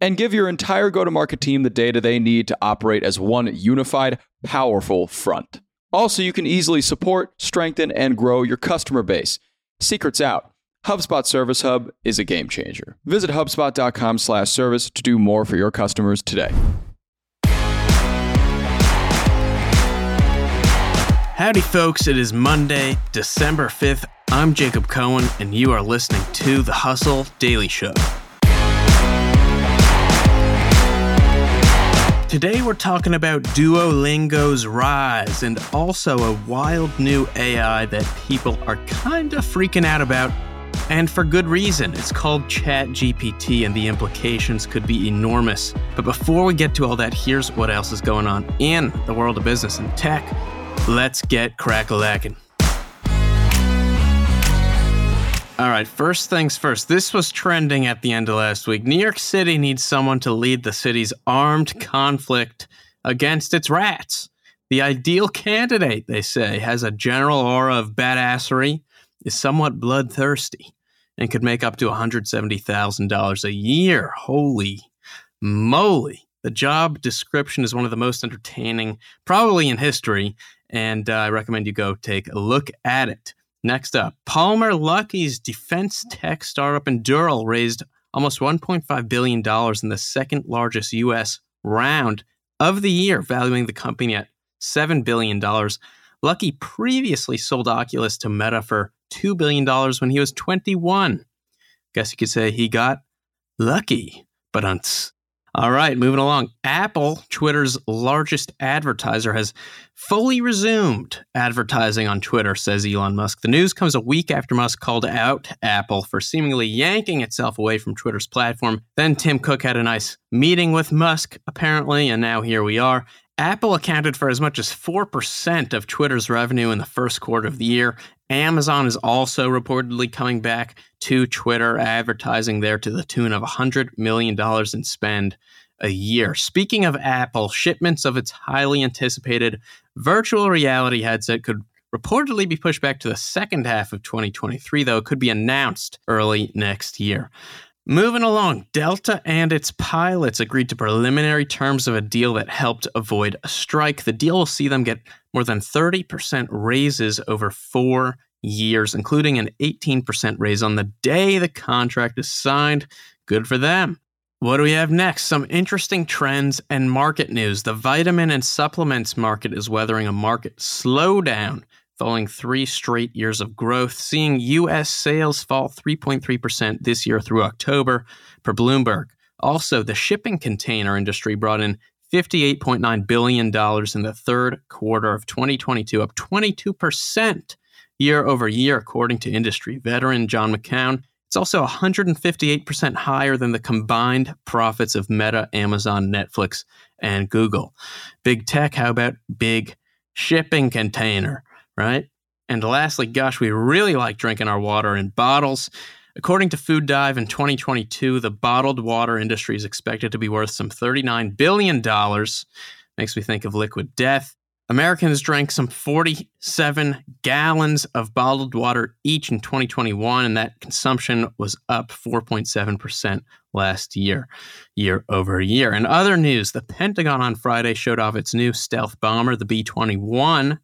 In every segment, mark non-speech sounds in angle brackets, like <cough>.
And give your entire go to market team the data they need to operate as one unified, powerful front. Also, you can easily support, strengthen, and grow your customer base. Secrets out. HubSpot Service Hub is a game changer. Visit hubspot.com/service to do more for your customers today. Howdy, folks. It is Monday, December 5th. I'm Jacob Cohen, and you are listening to The Hustle Daily Show. Today, we're talking about Duolingo's rise and also a wild new AI that people are kind of freaking out about. And for good reason. It's called ChatGPT, and the implications could be enormous. But before we get to all that, here's what else is going on in the world of business and tech. Let's get crack-a-lacking. All right, first things first. This was trending at the end of last week. New York City needs someone to lead the city's armed conflict against its rats. The ideal candidate, they say, has a general aura of badassery, is somewhat bloodthirsty, and could make up to $170,000 a year. Holy moly. The job description is one of the most entertaining, probably in history, and uh, I recommend you go take a look at it. Next up, Palmer Luckey's defense tech startup Anduril raised almost $1.5 billion in the second largest U.S. round of the year, valuing the company at $7 billion. Luckey previously sold Oculus to Meta for $2 billion when he was 21. Guess you could say he got lucky, but unts. All right, moving along. Apple, Twitter's largest advertiser, has fully resumed advertising on Twitter, says Elon Musk. The news comes a week after Musk called out Apple for seemingly yanking itself away from Twitter's platform. Then Tim Cook had a nice meeting with Musk, apparently, and now here we are. Apple accounted for as much as 4% of Twitter's revenue in the first quarter of the year. Amazon is also reportedly coming back to Twitter, advertising there to the tune of $100 million in spend a year. Speaking of Apple, shipments of its highly anticipated virtual reality headset could reportedly be pushed back to the second half of 2023, though it could be announced early next year. Moving along, Delta and its pilots agreed to preliminary terms of a deal that helped avoid a strike. The deal will see them get more than 30% raises over four years, including an 18% raise on the day the contract is signed. Good for them. What do we have next? Some interesting trends and market news. The vitamin and supplements market is weathering a market slowdown following three straight years of growth, seeing U.S. sales fall 3.3% this year through October, per Bloomberg. Also, the shipping container industry brought in $58.9 billion in the third quarter of 2022, up 22% year over year, according to industry veteran John McCown. It's also 158% higher than the combined profits of Meta, Amazon, Netflix, and Google. Big tech, how about big shipping container? Right? And lastly, gosh, we really like drinking our water in bottles. According to Food Dive in 2022, the bottled water industry is expected to be worth some $39 billion. Makes me think of liquid death. Americans drank some 47 gallons of bottled water each in 2021, and that consumption was up 4.7% last year, year over year. In other news, the Pentagon on Friday showed off its new stealth bomber, the B 21.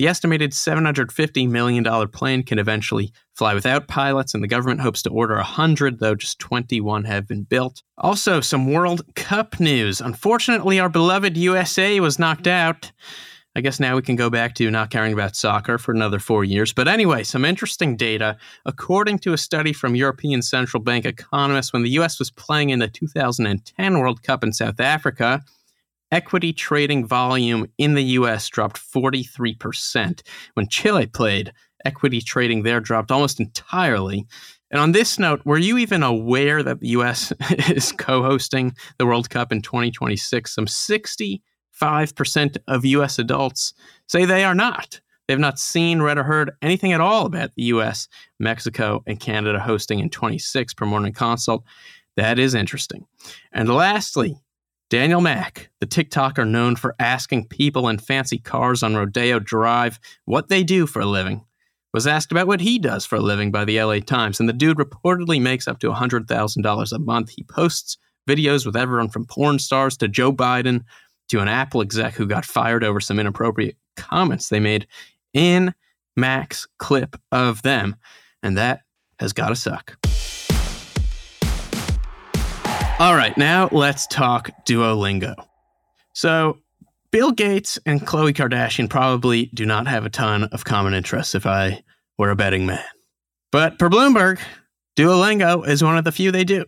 The estimated $750 million plane can eventually fly without pilots, and the government hopes to order 100, though just 21 have been built. Also, some World Cup news. Unfortunately, our beloved USA was knocked out. I guess now we can go back to not caring about soccer for another four years. But anyway, some interesting data. According to a study from European Central Bank economists, when the US was playing in the 2010 World Cup in South Africa, equity trading volume in the US dropped 43%. When Chile played, equity trading there dropped almost entirely. And on this note, were you even aware that the US <laughs> is co hosting the World Cup in 2026? Some 65% of US adults say they are not. They've not seen, read, or heard anything at all about the US, Mexico, and Canada hosting in 26 per morning consult. That is interesting. And lastly, Daniel Mac, the TikToker known for asking people in fancy cars on Rodeo Drive what they do for a living, was asked about what he does for a living by the LA Times. And the dude reportedly makes up to $100,000 a month. He posts videos with everyone from porn stars to Joe Biden to an Apple exec who got fired over some inappropriate comments they made in Mac's clip of them. And that has got to suck. All right, now let's talk Duolingo. So, Bill Gates and Khloe Kardashian probably do not have a ton of common interests if I were a betting man. But per Bloomberg, Duolingo is one of the few they do.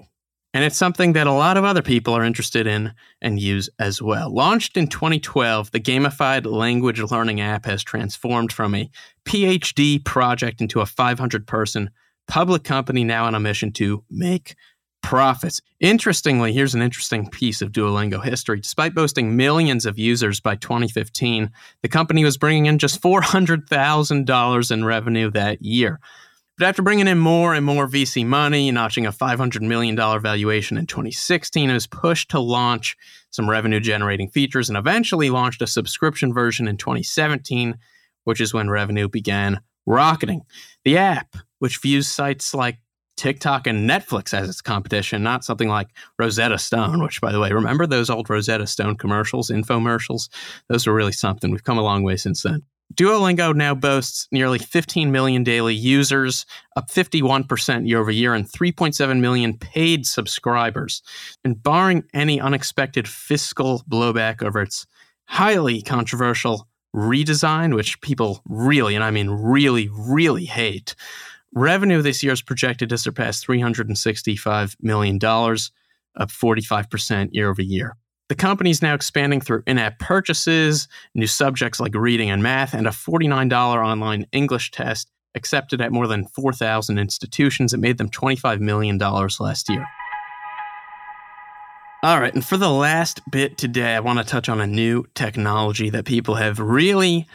And it's something that a lot of other people are interested in and use as well. Launched in 2012, the gamified language learning app has transformed from a PhD project into a 500 person public company now on a mission to make profits. Interestingly, here's an interesting piece of Duolingo history. Despite boasting millions of users by 2015, the company was bringing in just $400,000 in revenue that year. But after bringing in more and more VC money, notching a $500 million valuation in 2016, it was pushed to launch some revenue generating features and eventually launched a subscription version in 2017, which is when revenue began rocketing. The app, which views sites like TikTok and Netflix as its competition, not something like Rosetta Stone, which, by the way, remember those old Rosetta Stone commercials, infomercials? Those were really something. We've come a long way since then. Duolingo now boasts nearly 15 million daily users, up 51% year over year, and 3.7 million paid subscribers. And barring any unexpected fiscal blowback over its highly controversial redesign, which people really, and I mean really, really hate, Revenue this year is projected to surpass $365 million, up 45% year over year. The company is now expanding through in app purchases, new subjects like reading and math, and a $49 online English test accepted at more than 4,000 institutions. It made them $25 million last year. All right, and for the last bit today, I want to touch on a new technology that people have really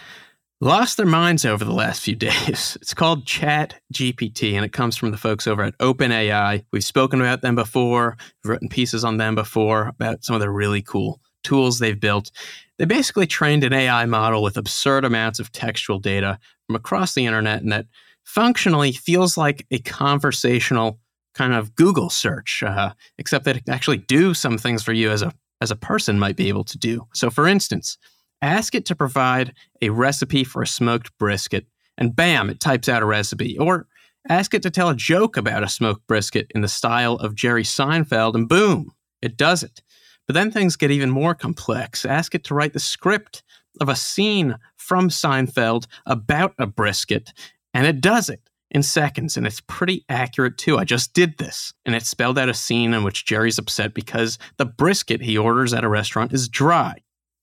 lost their minds over the last few <laughs> days. It's called Chat GPT, and it comes from the folks over at OpenAI. We've spoken about them before, we've written pieces on them before about some of the really cool tools they've built. They basically trained an AI model with absurd amounts of textual data from across the internet, and that functionally feels like a conversational kind of Google search, uh, except that it actually do some things for you as a as a person might be able to do. So, for instance, ask it to provide a recipe for a smoked brisket, and bam, it types out a recipe. Or ask it to tell a joke about a smoked brisket in the style of Jerry Seinfeld, and boom, it does it. But then things get even more complex. Ask it to write the script of a scene from Seinfeld about a brisket, and it does it in seconds, and it's pretty accurate too. I just did this, and it spelled out a scene in which Jerry's upset because the brisket he orders at a restaurant is dry.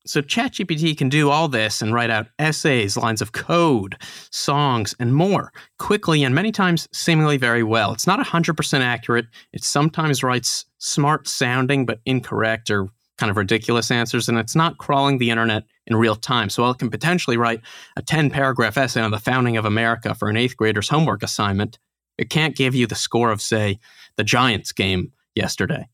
So ChatGPT can do all this and write out essays, lines of code, songs, and more quickly and many times seemingly very well. It's not 100% accurate. It sometimes writes smart sounding but incorrect or kind of ridiculous answers, and it's not crawling the internet in real time. So while it can potentially write a 10 paragraph essay on the founding of America for an eighth grader's homework assignment, it can't give you the score of, say, the Giants game yesterday.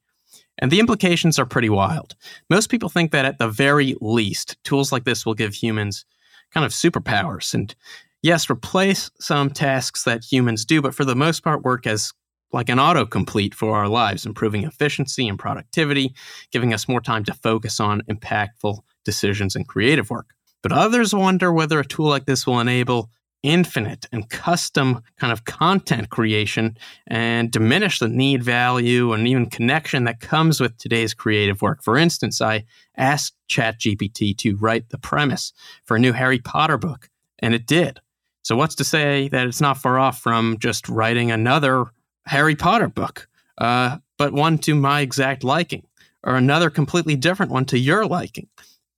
And the implications are pretty wild. Most people think that at the very least, tools like this will give humans kind of superpowers and, yes, replace some tasks that humans do, but for the most part, work as like an autocomplete for our lives, improving efficiency and productivity, giving us more time to focus on impactful decisions and creative work. But others wonder whether a tool like this will enable infinite and custom kind of content creation and diminish the need value and even connection that comes with today's creative work. For instance, I asked ChatGPT to write the premise for a new Harry Potter book, and it did. So, what's to say that it's not far off from just writing another Harry Potter book, uh, but one to my exact liking, or another completely different one to your liking?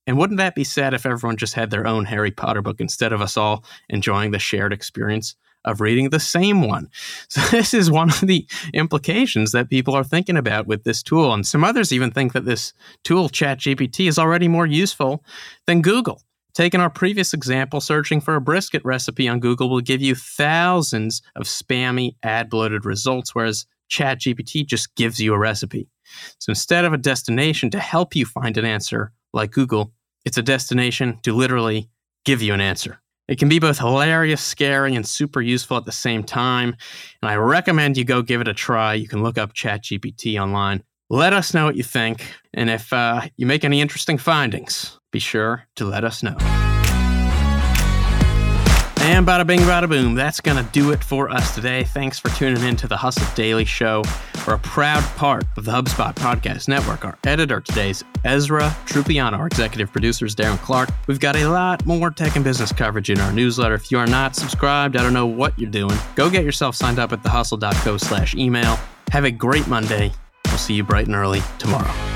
And wouldn't that be sad if everyone just had their own Harry Potter book instead of us all enjoying the shared experience of reading the same one. <laughs> So, this is one of the implications that people are thinking about with this tool. And some others even think that this tool, ChatGPT, is already more useful than Google. Taking our previous example, searching for a brisket recipe on Google will give you thousands of spammy, ad bloated results, whereas ChatGPT just gives you a recipe. So instead of a destination to help you find an answer like Google, it's a destination to literally give you an answer. It can be both hilarious, scary, and super useful at the same time. And I recommend you go give it a try. You can look up ChatGPT online. Let us know what you think. And if uh, you make any interesting findings, be sure to let us know. And bada bing, bada boom. That's going to do it for us today. Thanks for tuning in to the Hustle Daily Show. We're a proud part of the HubSpot Podcast Network. Our editor today is Ezra Trupiano. Our executive producer is Darren Clark. We've got a lot more tech and business coverage in our newsletter. If you are not subscribed, I don't know what you're doing. Go get yourself signed up at thehustle.co slash email. Have a great Monday. We'll see you bright and early tomorrow.